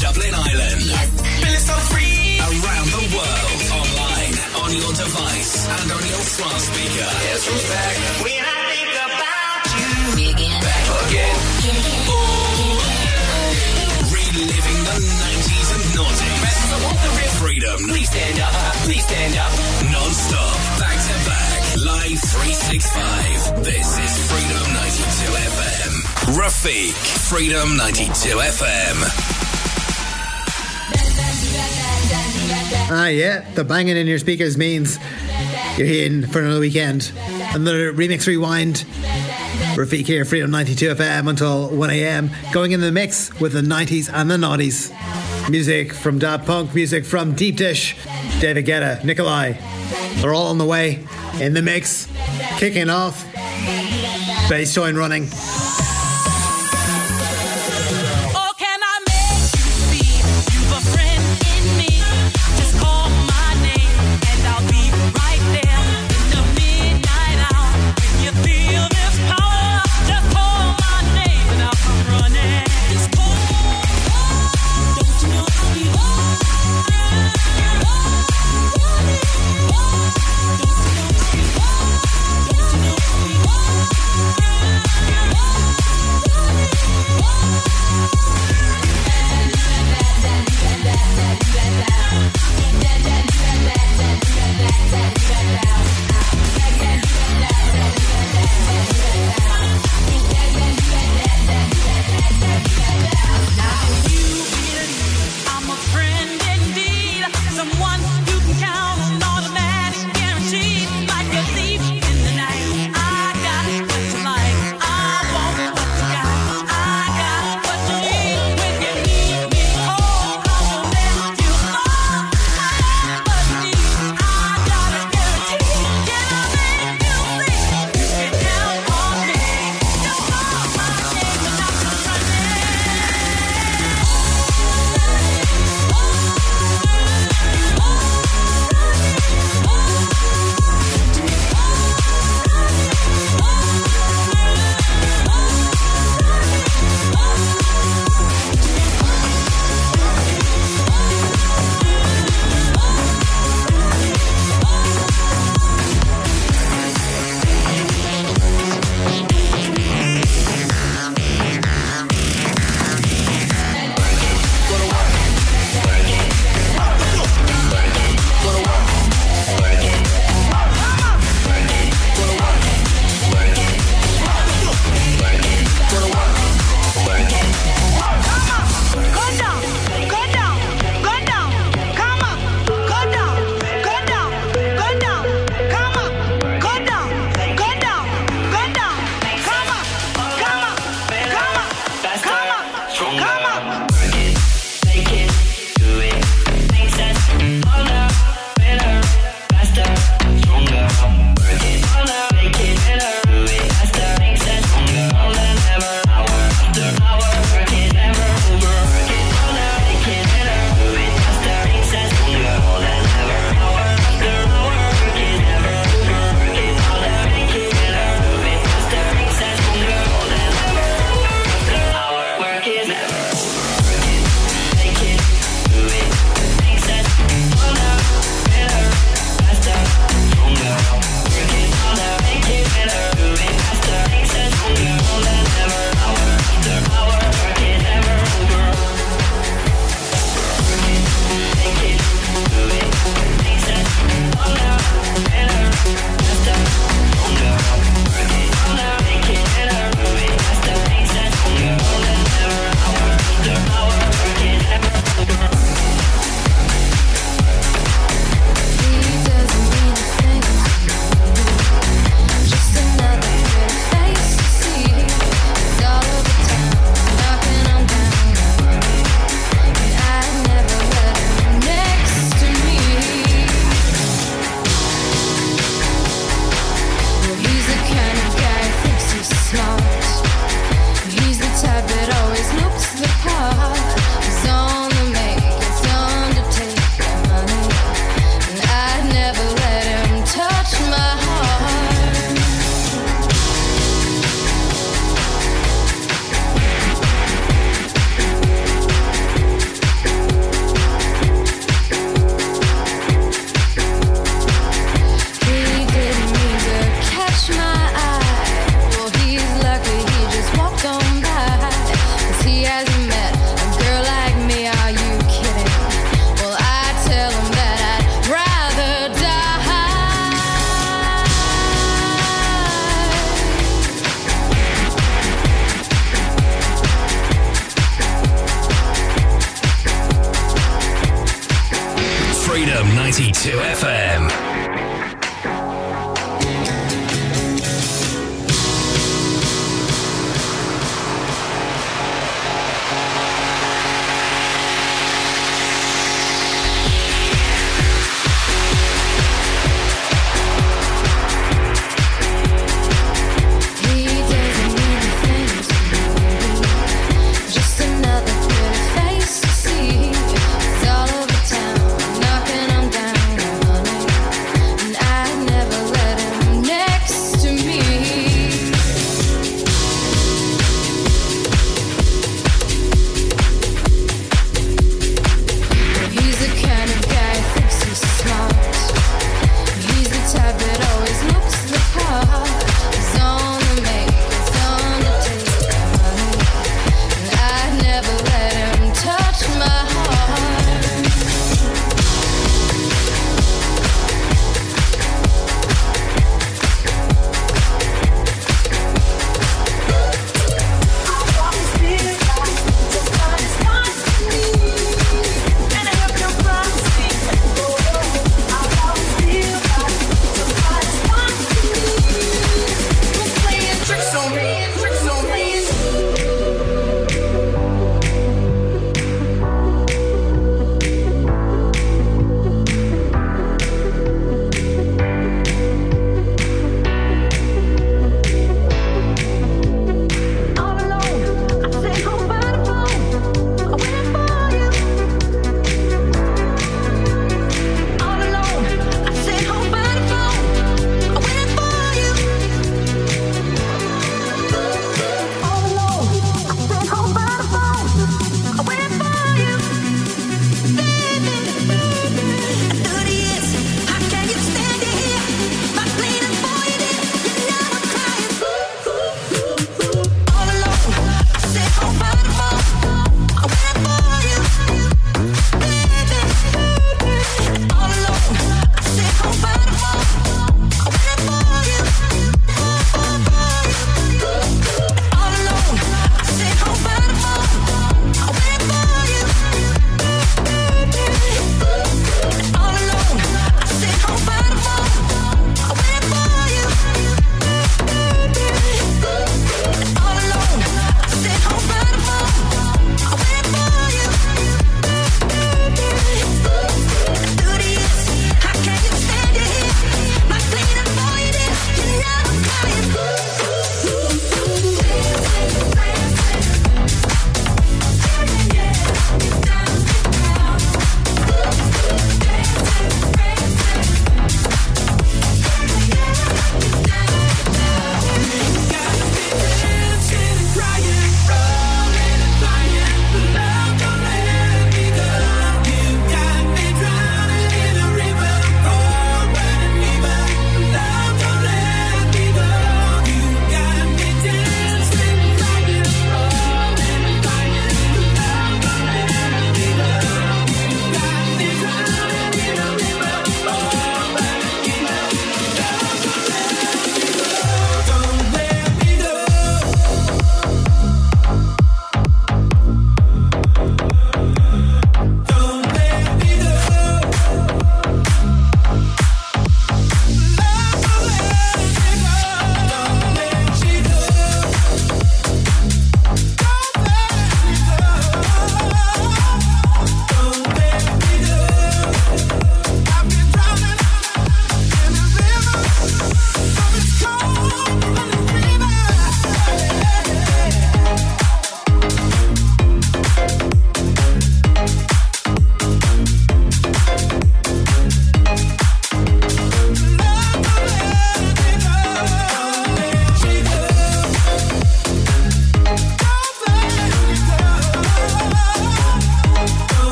Dublin Ireland. Feel so free. Around the world. Online, on your device, and on your smart speaker. Yes, we're back. When I think about you. Back again. Reliving the 90s and noughties. Freedom. Please stand up. Please stand up. Non-stop. Back to back. Live 365. This is Freedom 92 FM. Rafiq. Freedom 92 FM. Ah, yeah, the banging in your speakers means you're in for another weekend. Another remix rewind. Rafiq here, Freedom 92 FM until 1am. Going in the mix with the 90s and the noughties. Music from Daft Punk, music from Deep Dish, David Guetta, Nikolai. They're all on the way in the mix. Kicking off. Bass join running. Do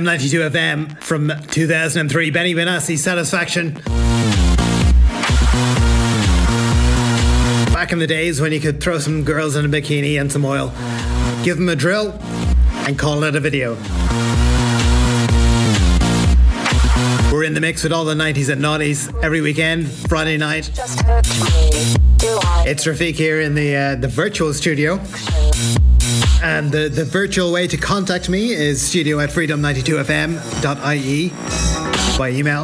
Freedom 92 FM from 2003. Benny Benassi, Satisfaction. Back in the days when you could throw some girls in a bikini and some oil, give them a drill, and call it a video. We're in the mix with all the 90s and noughties every weekend, Friday night. It's Rafiq here in the uh, the virtual studio. And the, the virtual way to contact me is studio at freedom92fm.ie by email.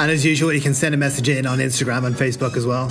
And as usual, you can send a message in on Instagram and Facebook as well.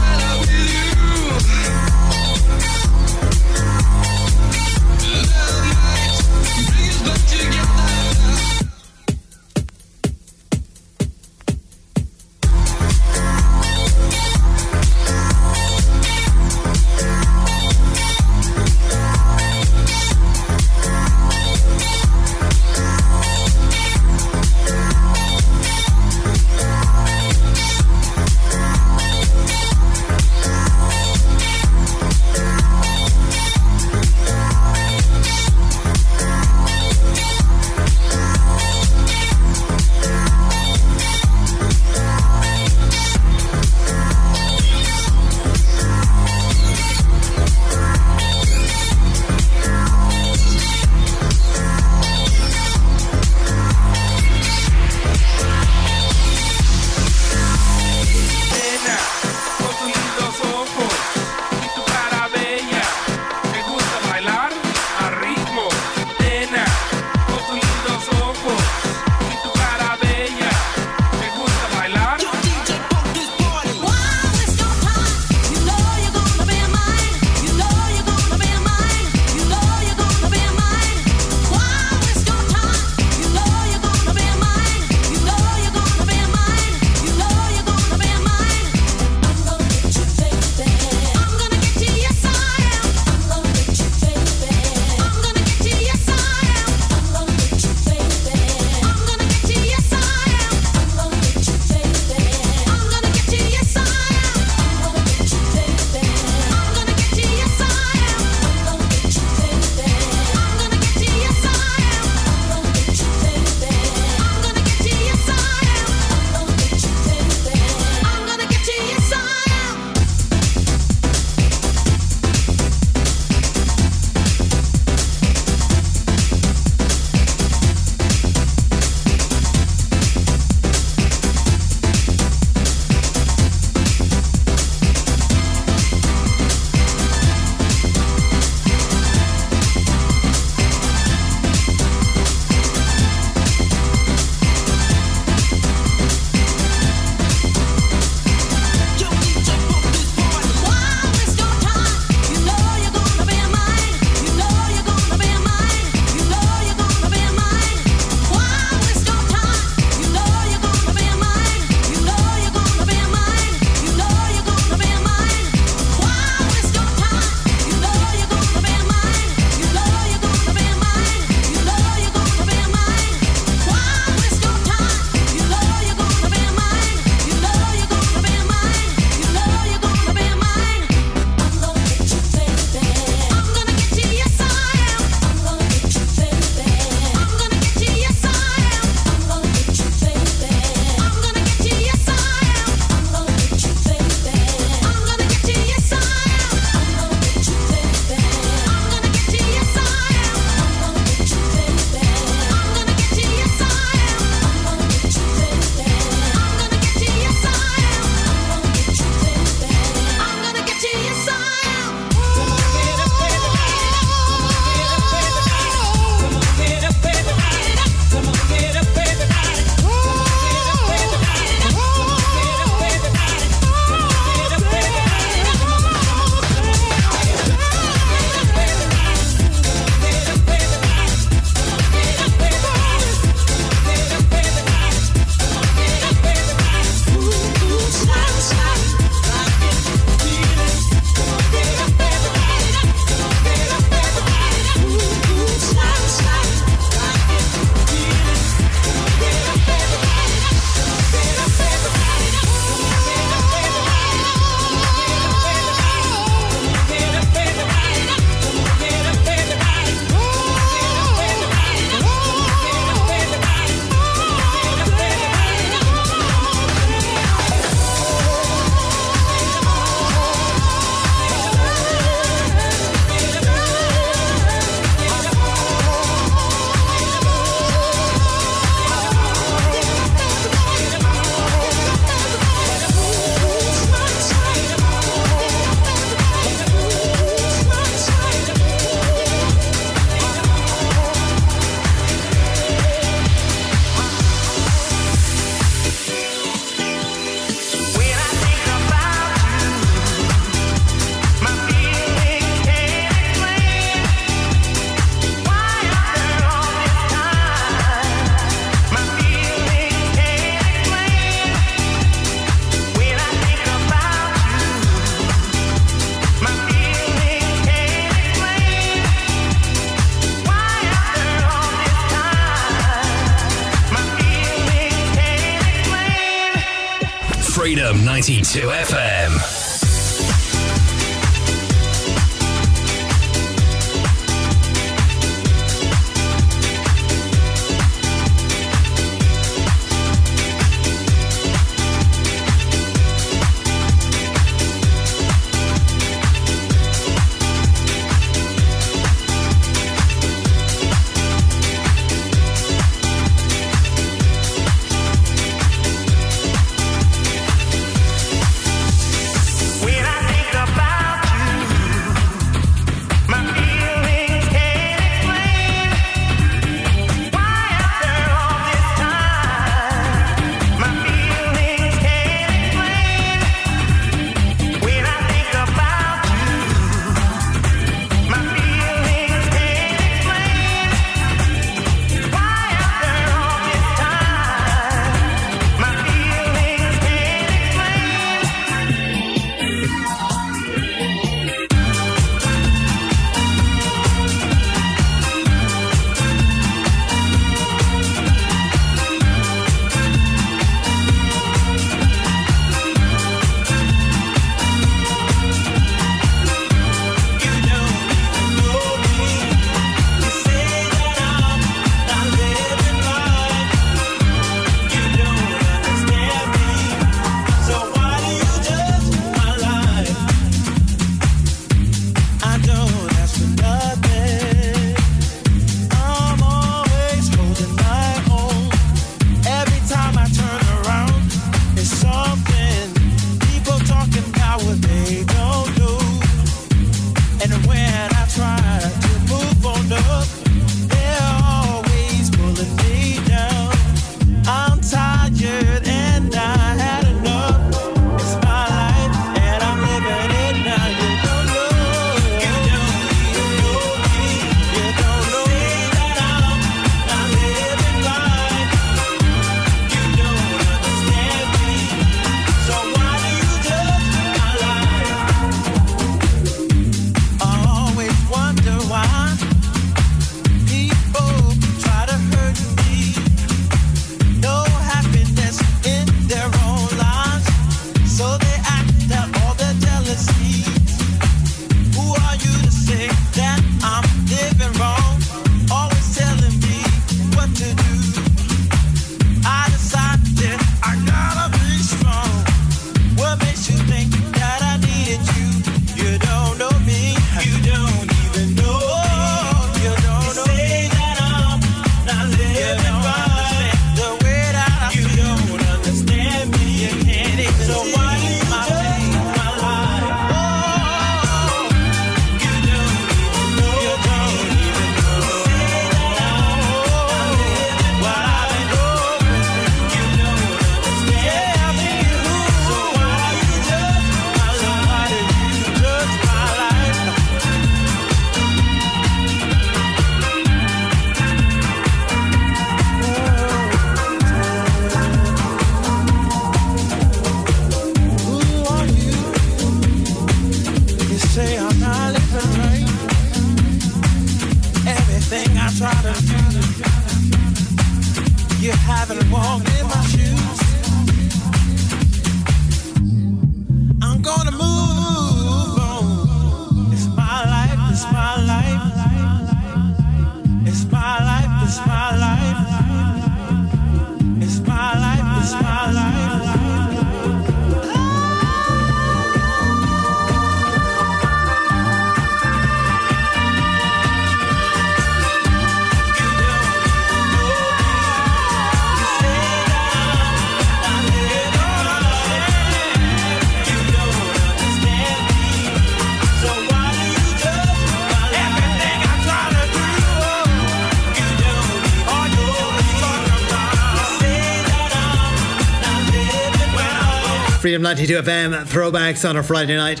Freedom 92 FM throwbacks on a Friday night.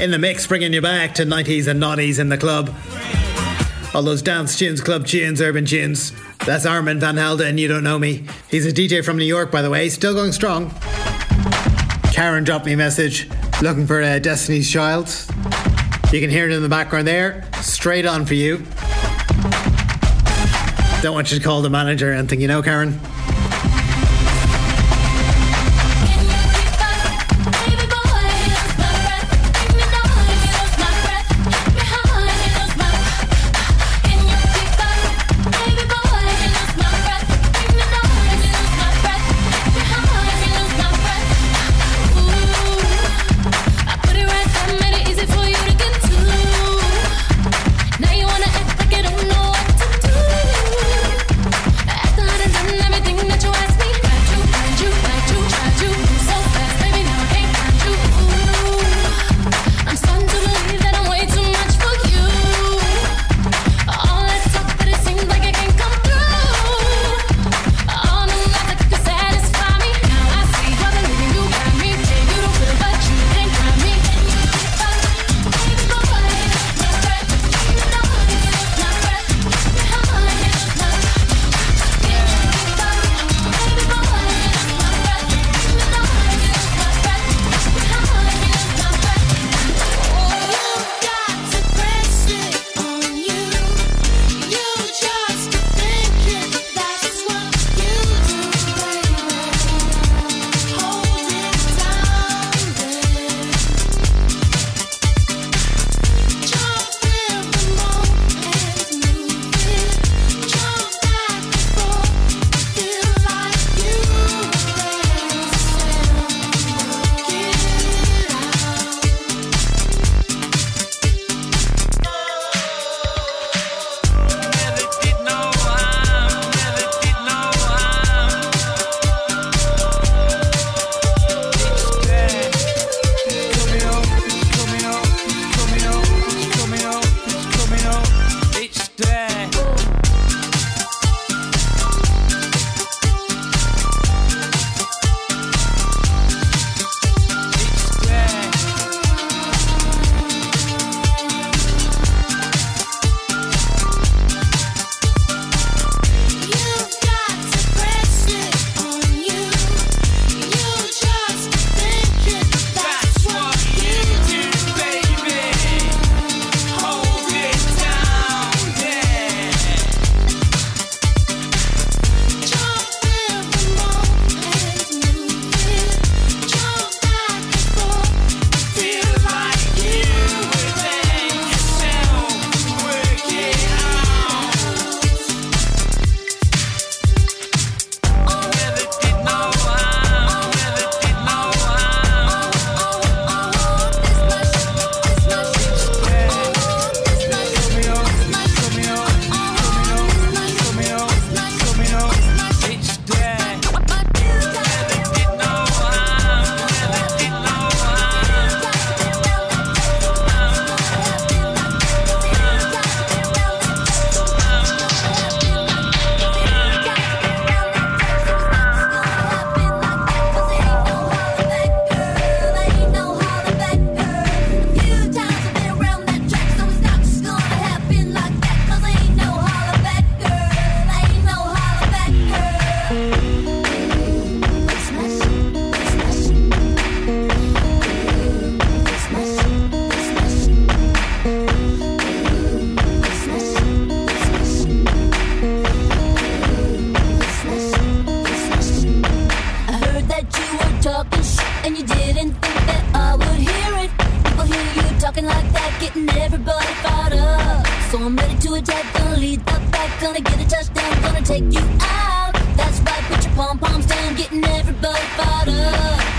In the mix, bringing you back to 90s and 90s in the club. All those dance tunes, club tunes, urban tunes. That's Armand Van Helden, You Don't Know Me. He's a DJ from New York, by the way, still going strong. Karen dropped me a message looking for uh, Destiny's Child. You can hear it in the background there. Straight on for you. Don't want you to call the manager and think, you know, Karen, to attack, gonna lead the back, gonna get a touchdown, gonna take you out. That's right, put your pom poms down, getting everybody fired up.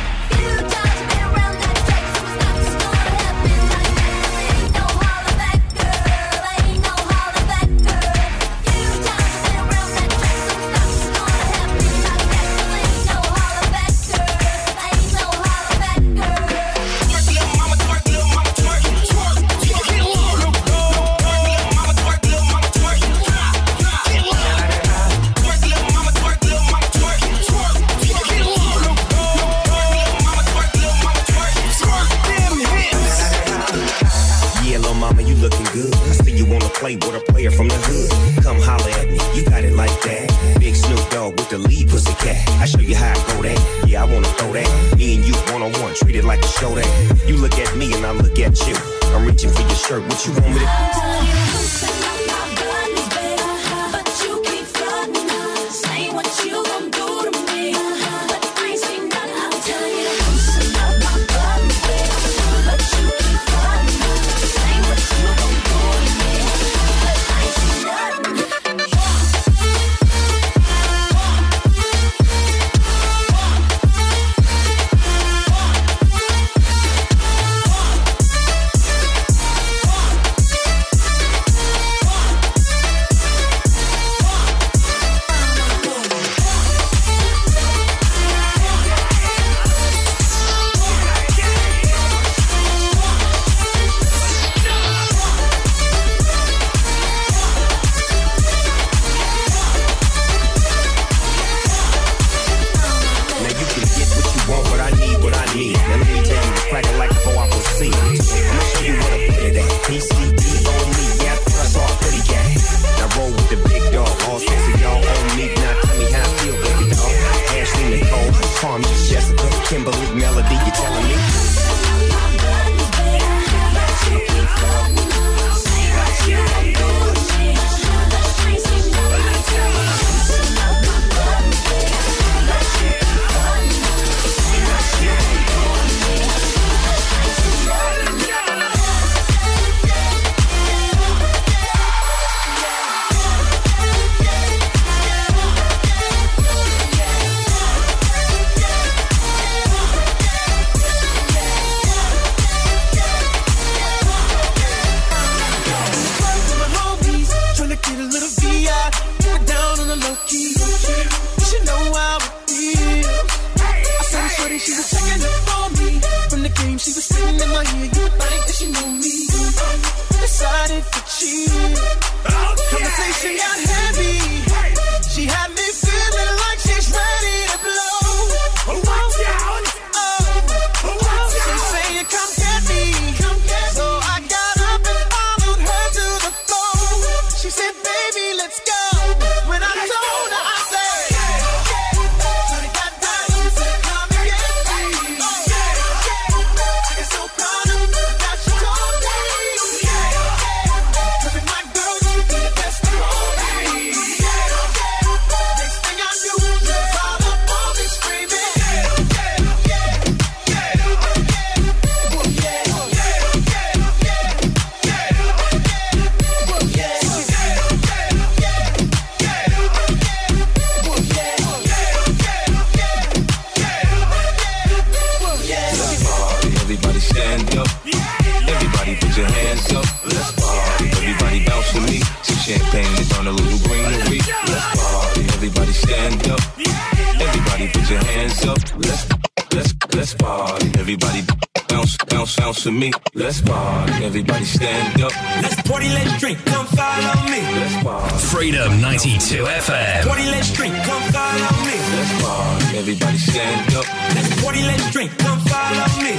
me. Let's party. Everybody stand up. Let's party, let's drink. Come follow me. Let's party. Freedom 92 FM. Party, let's drink. Come follow me. Let's party. Everybody stand up. Let's party, let's drink. Come follow me.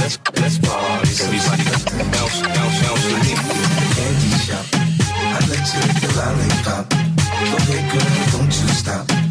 Let's, let's, party. Everybody bounce, bounce, bounce with me. Candy shop. I let you lollipop. Go ahead, girl. Don't you stop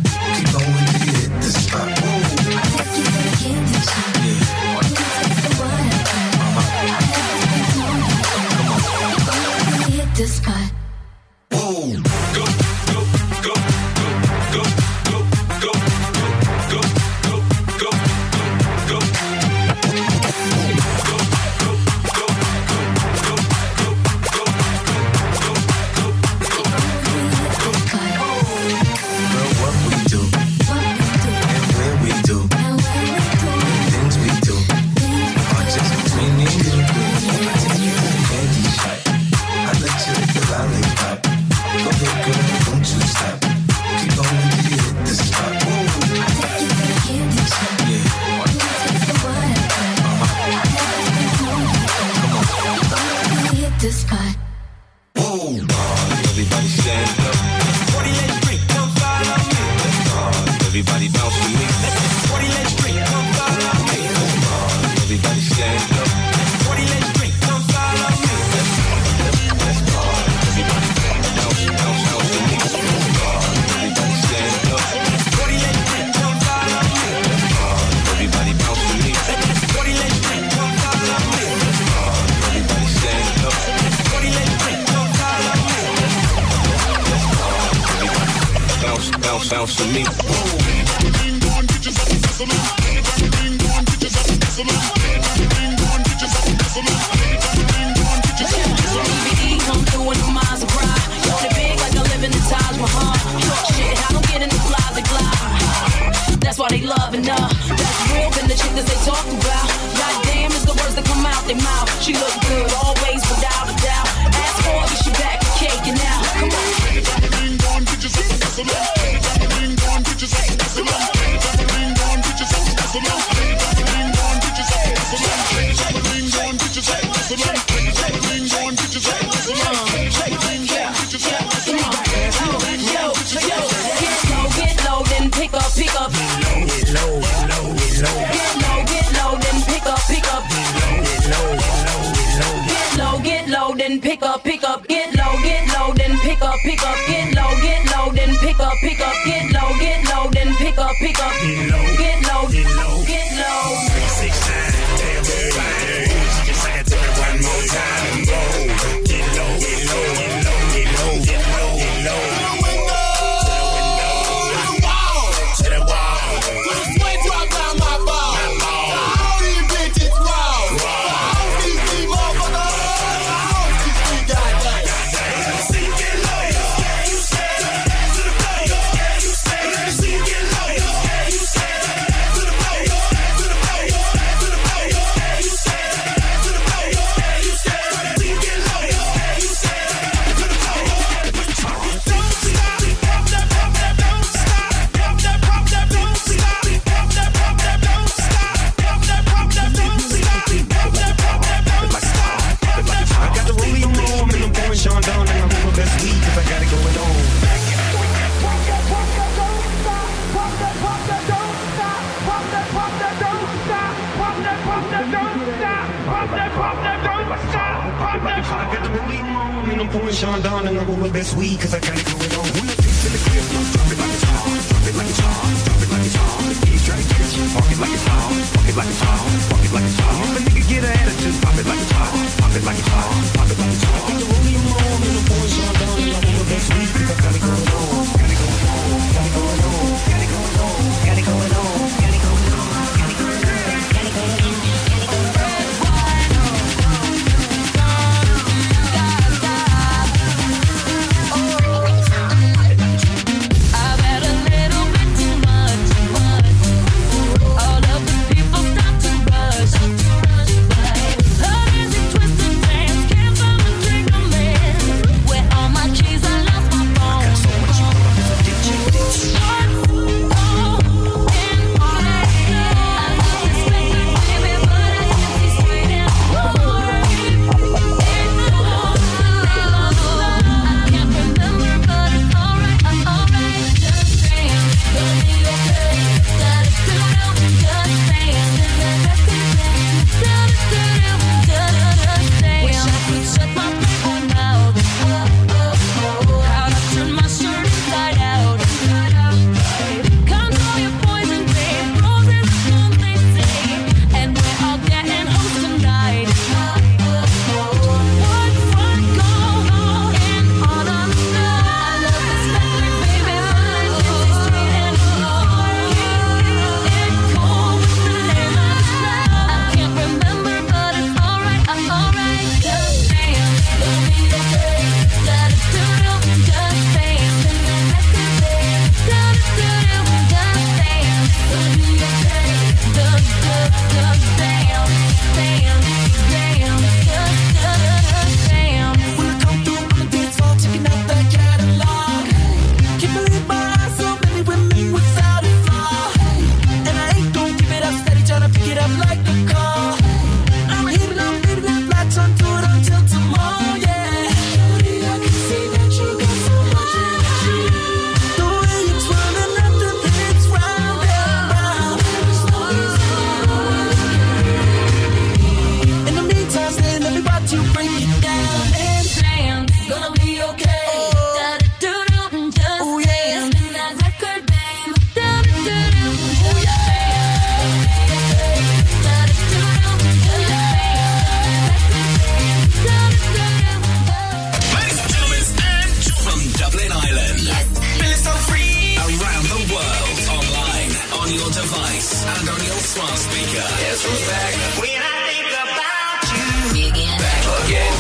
smart speaker. Guess who's back? When I think about you. Again. Back again.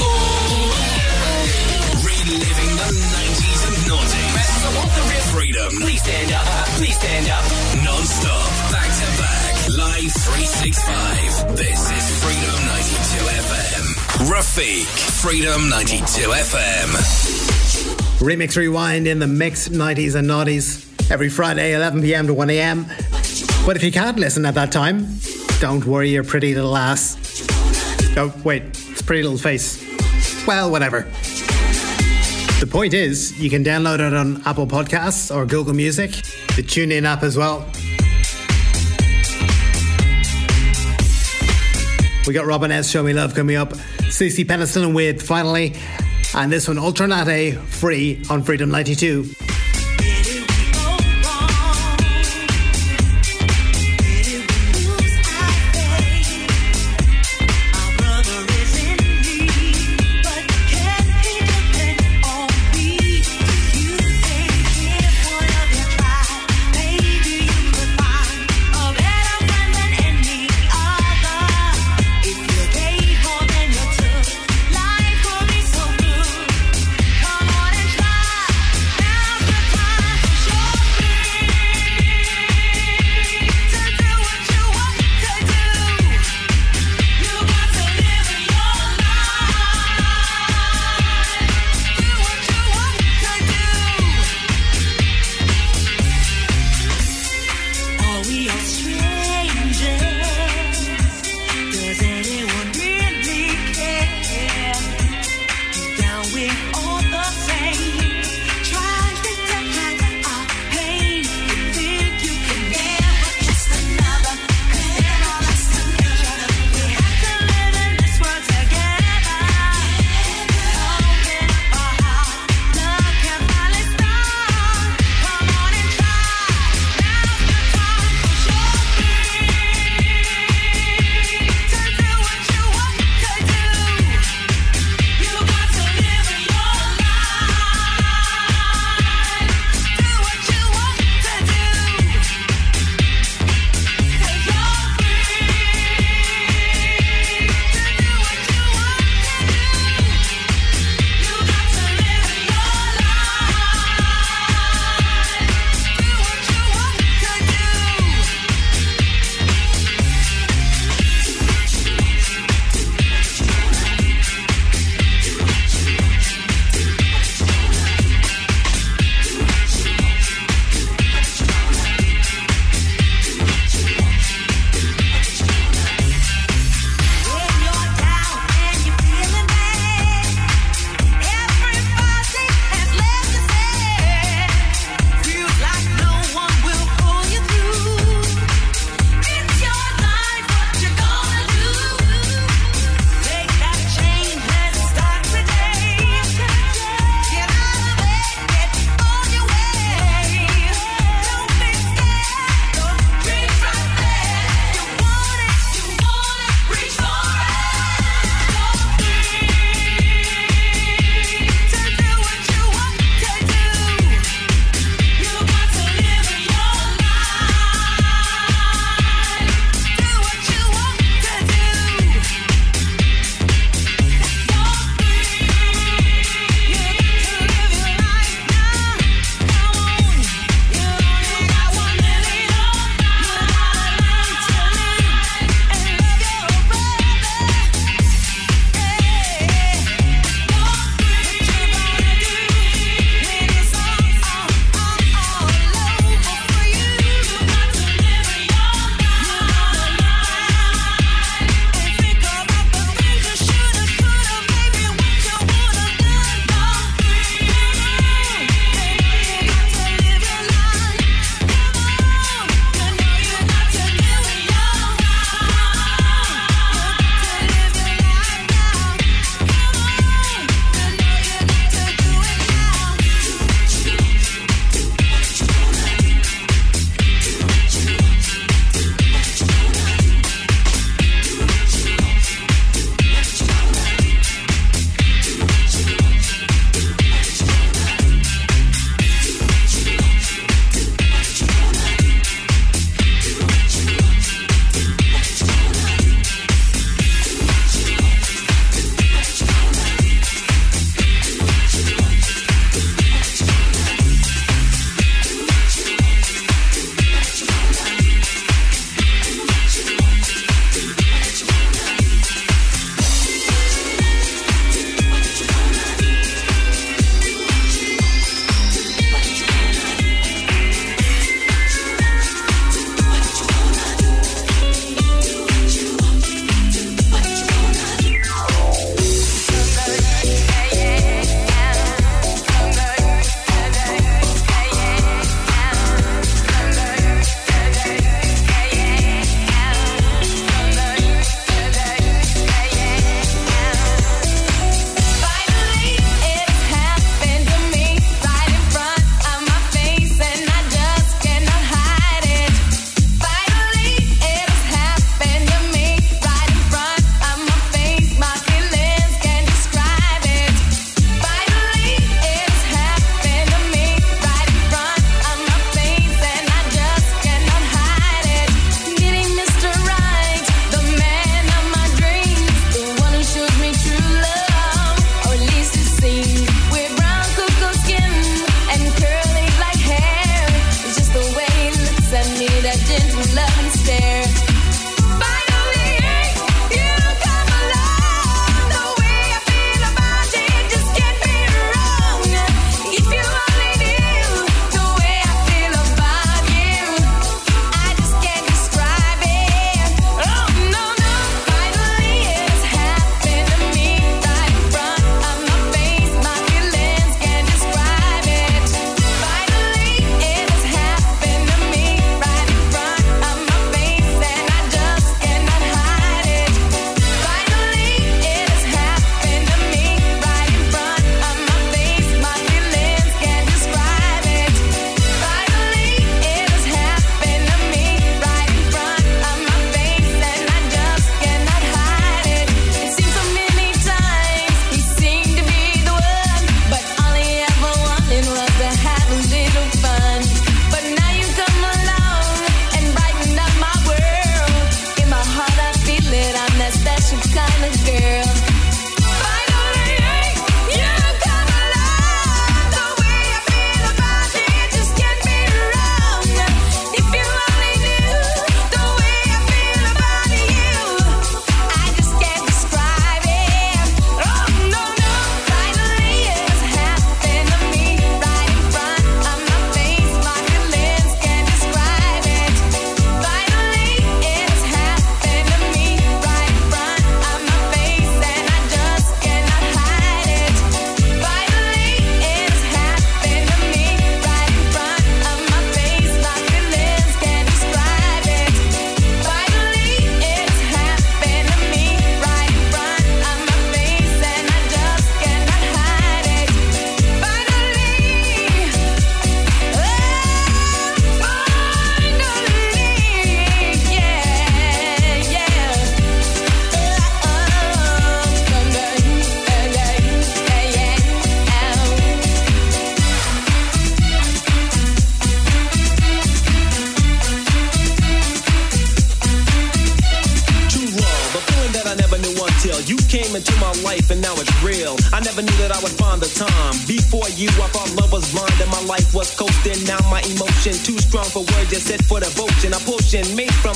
Ooh. Reliving the 90s and noughties. Freedom. Please stand up. Please stand up. Non-stop. Back to back. Live 365. This is Freedom 92 FM. Rafiq. Freedom 92 FM. Remix Rewind in the mix 90s and noughties. Every Friday, 11 p.m. to 1 a.m. But if you can't listen at that time, don't worry your pretty little ass. Oh, wait, it's pretty little face. Well, whatever. The point is, you can download it on Apple Podcasts or Google Music, the TuneIn app as well. We got Robin S. Show Me Love coming up. CeCe Peniston with Finally. And this one, Alternate, free on Freedom 92.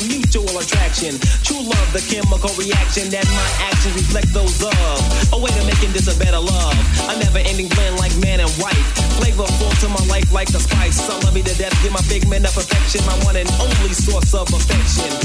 Mutual attraction. True love, the chemical reaction that my actions reflect those of. A way to making this a better love. A never ending blend like man and wife. Flavorful to my life like the spice. So love me to death, give my figment of perfection. My one and only source of affection.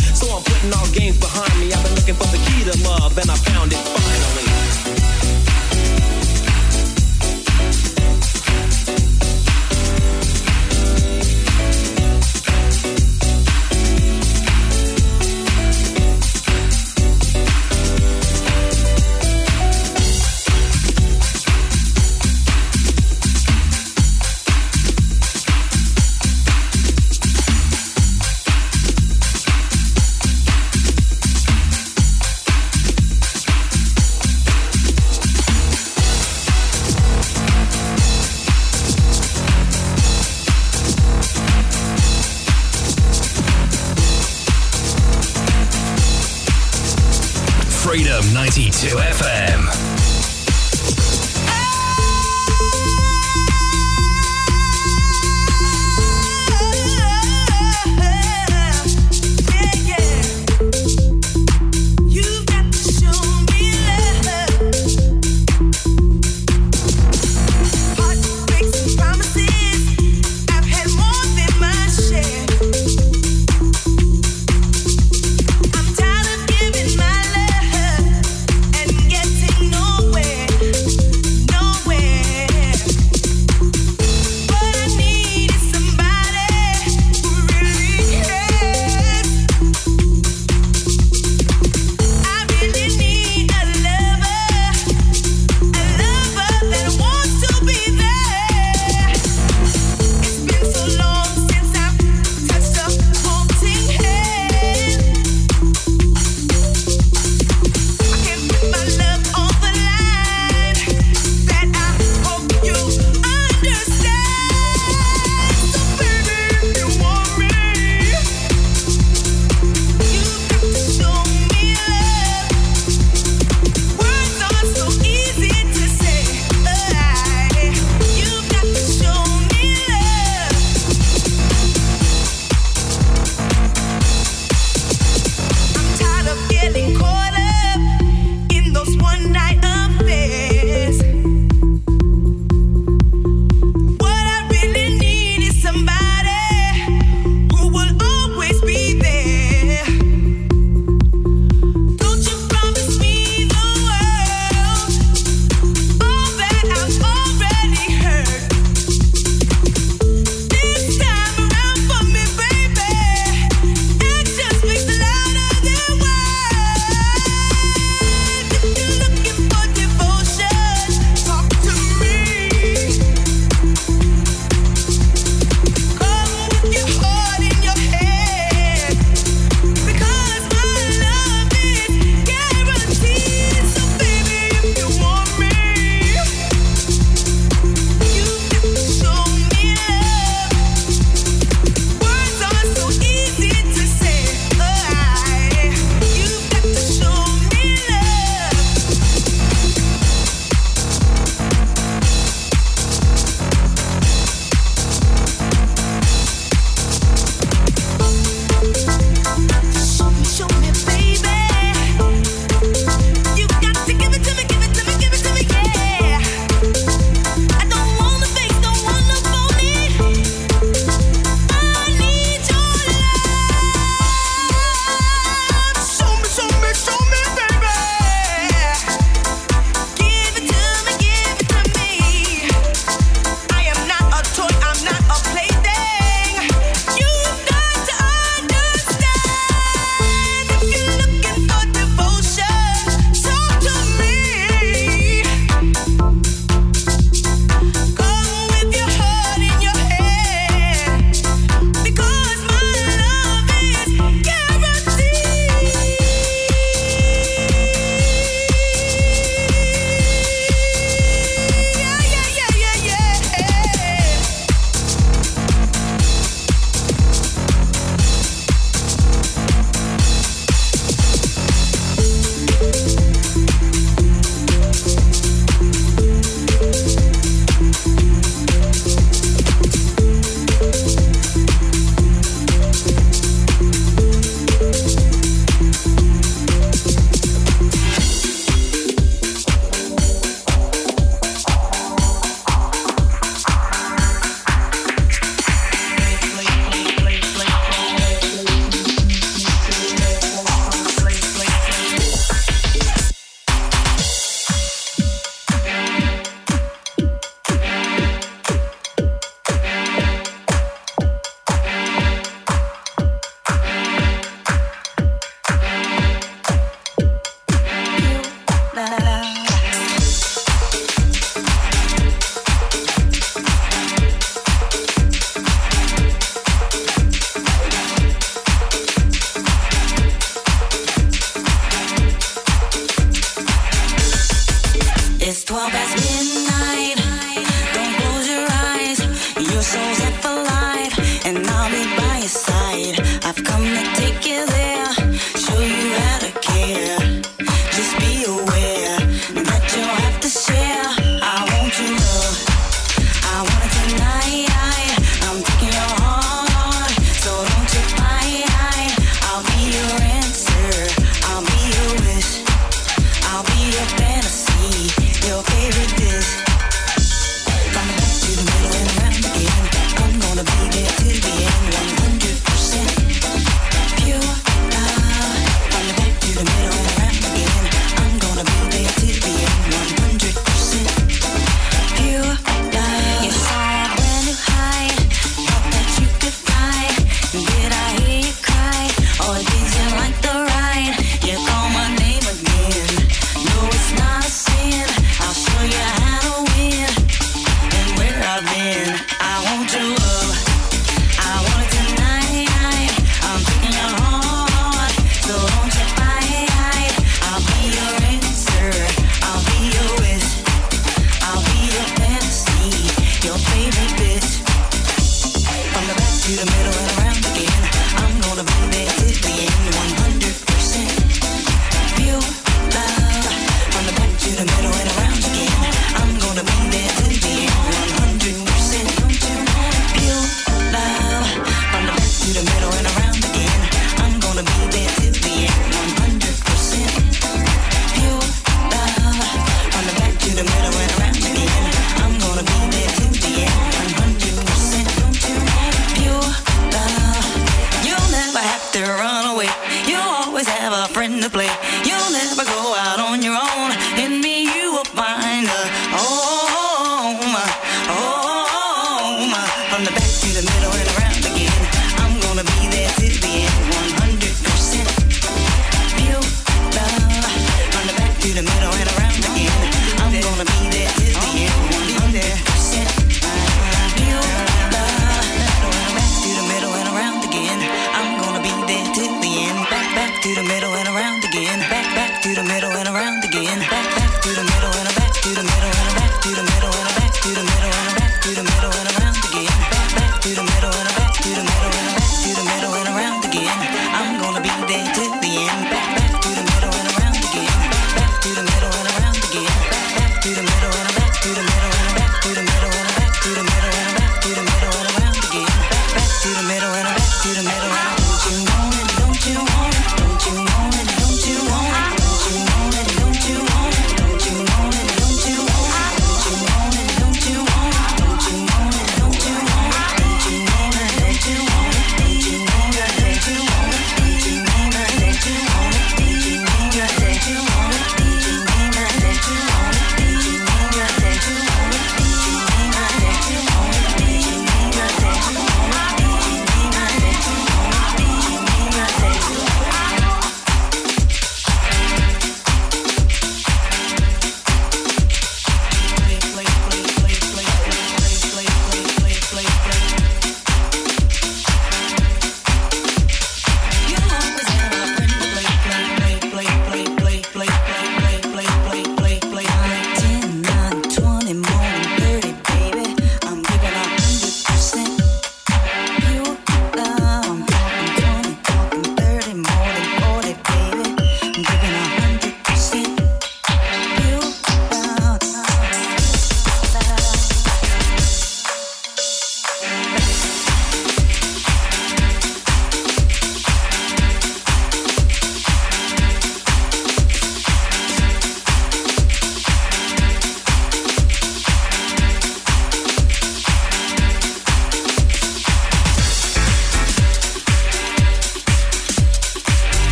don't the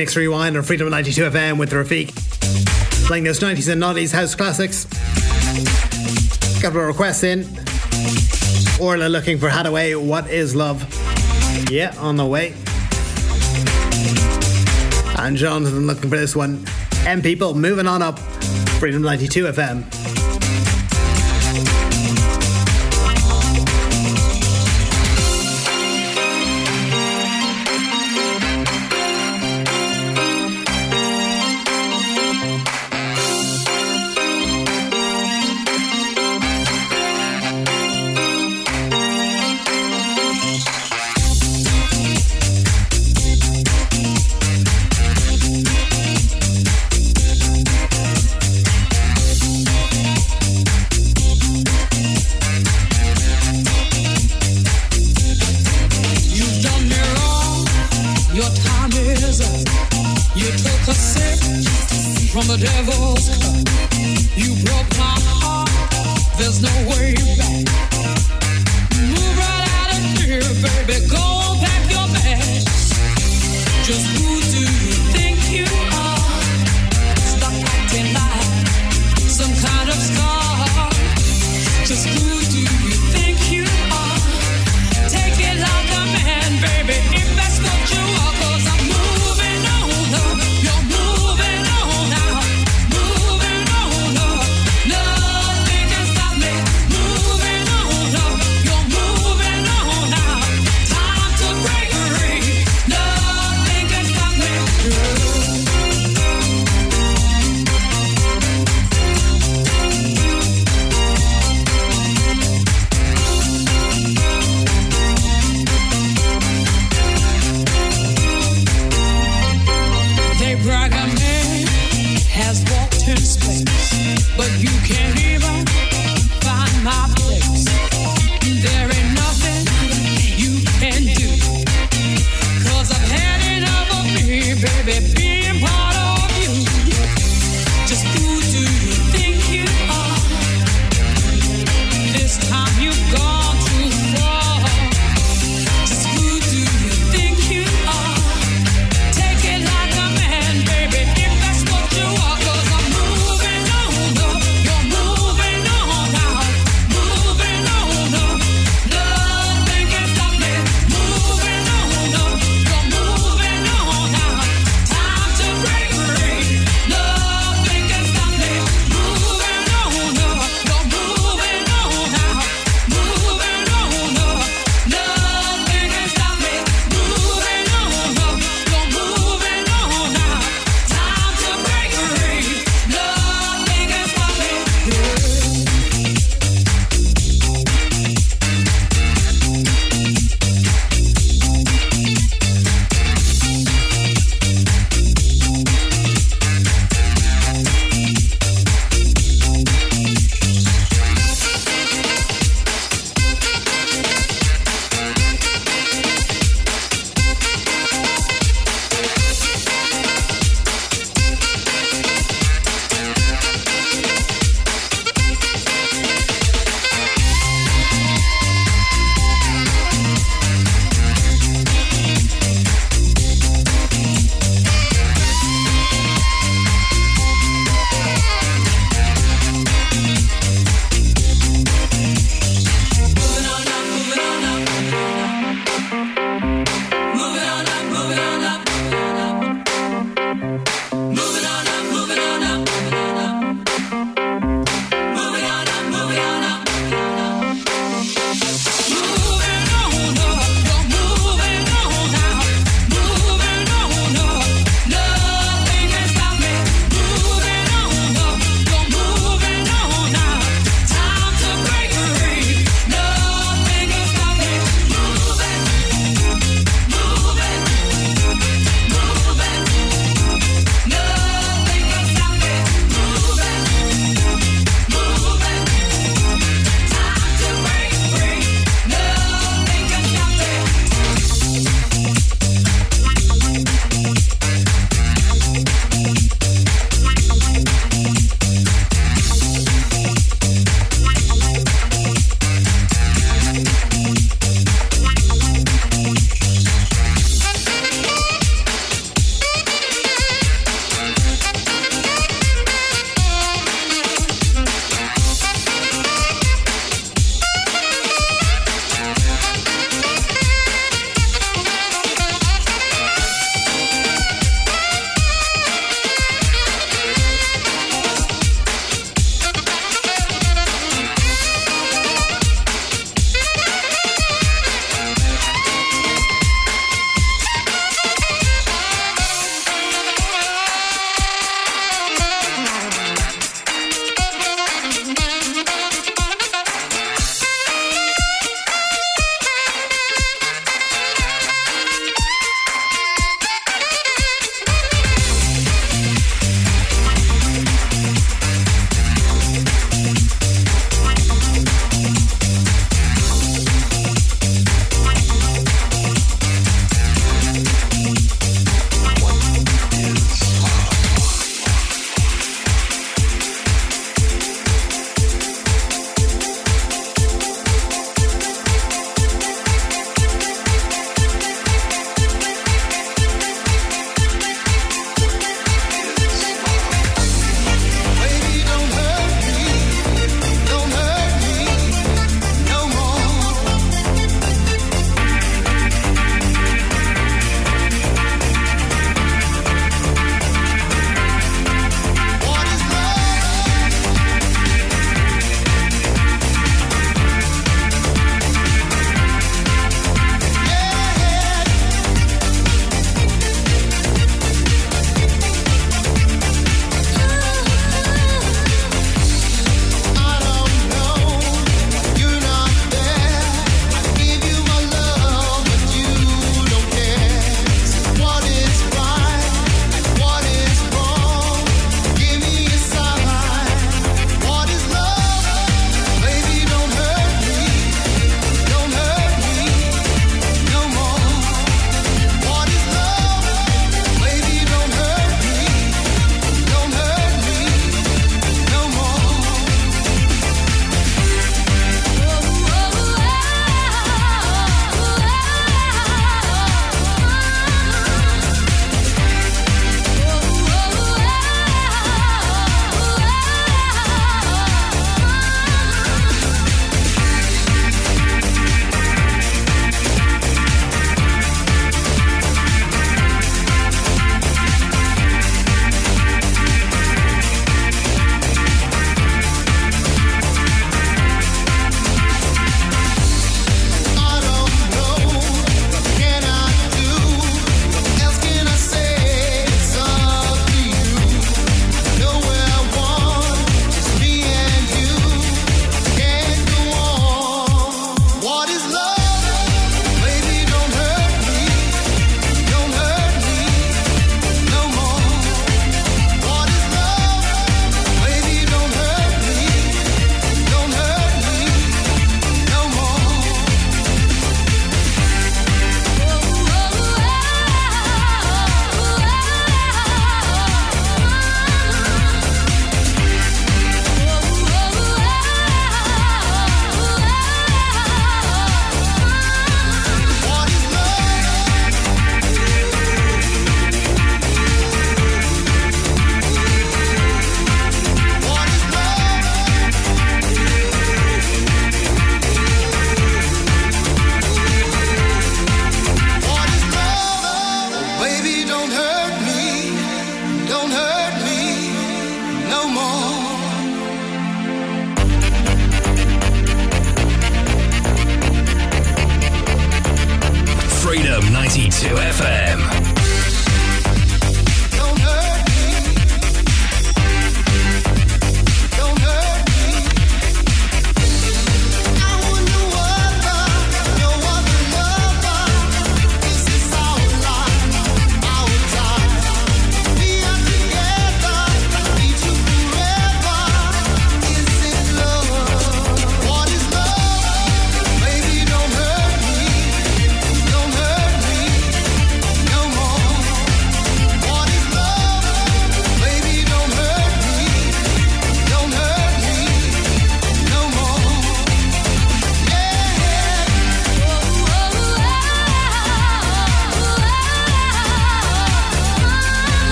Mix Rewind on Freedom 92 FM with Rafiq. Playing those 90s and 90s house classics. A couple of requests in. Orla looking for Haddaway, What is Love? Yeah, on the way. And Jonathan looking for this one. M People moving on up. Freedom 92 FM.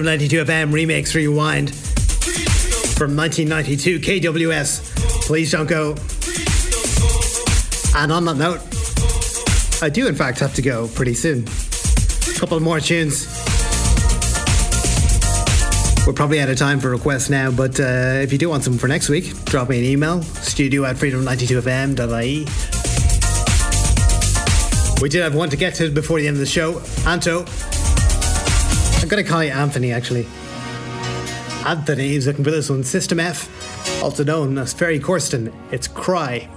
Freedom 92 FM Remix Rewind from 1992 KWS. Please don't go. And on that note, I do in fact have to go pretty soon. A couple more tunes. We're probably out of time for requests now, but uh, if you do want some for next week, drop me an email studio at freedom92fm.ie. We did have one to get to before the end of the show. Anto. Going to call you Anthony actually. Anthony is looking for this one. System F, also known as Ferry Corsten. It's Cry.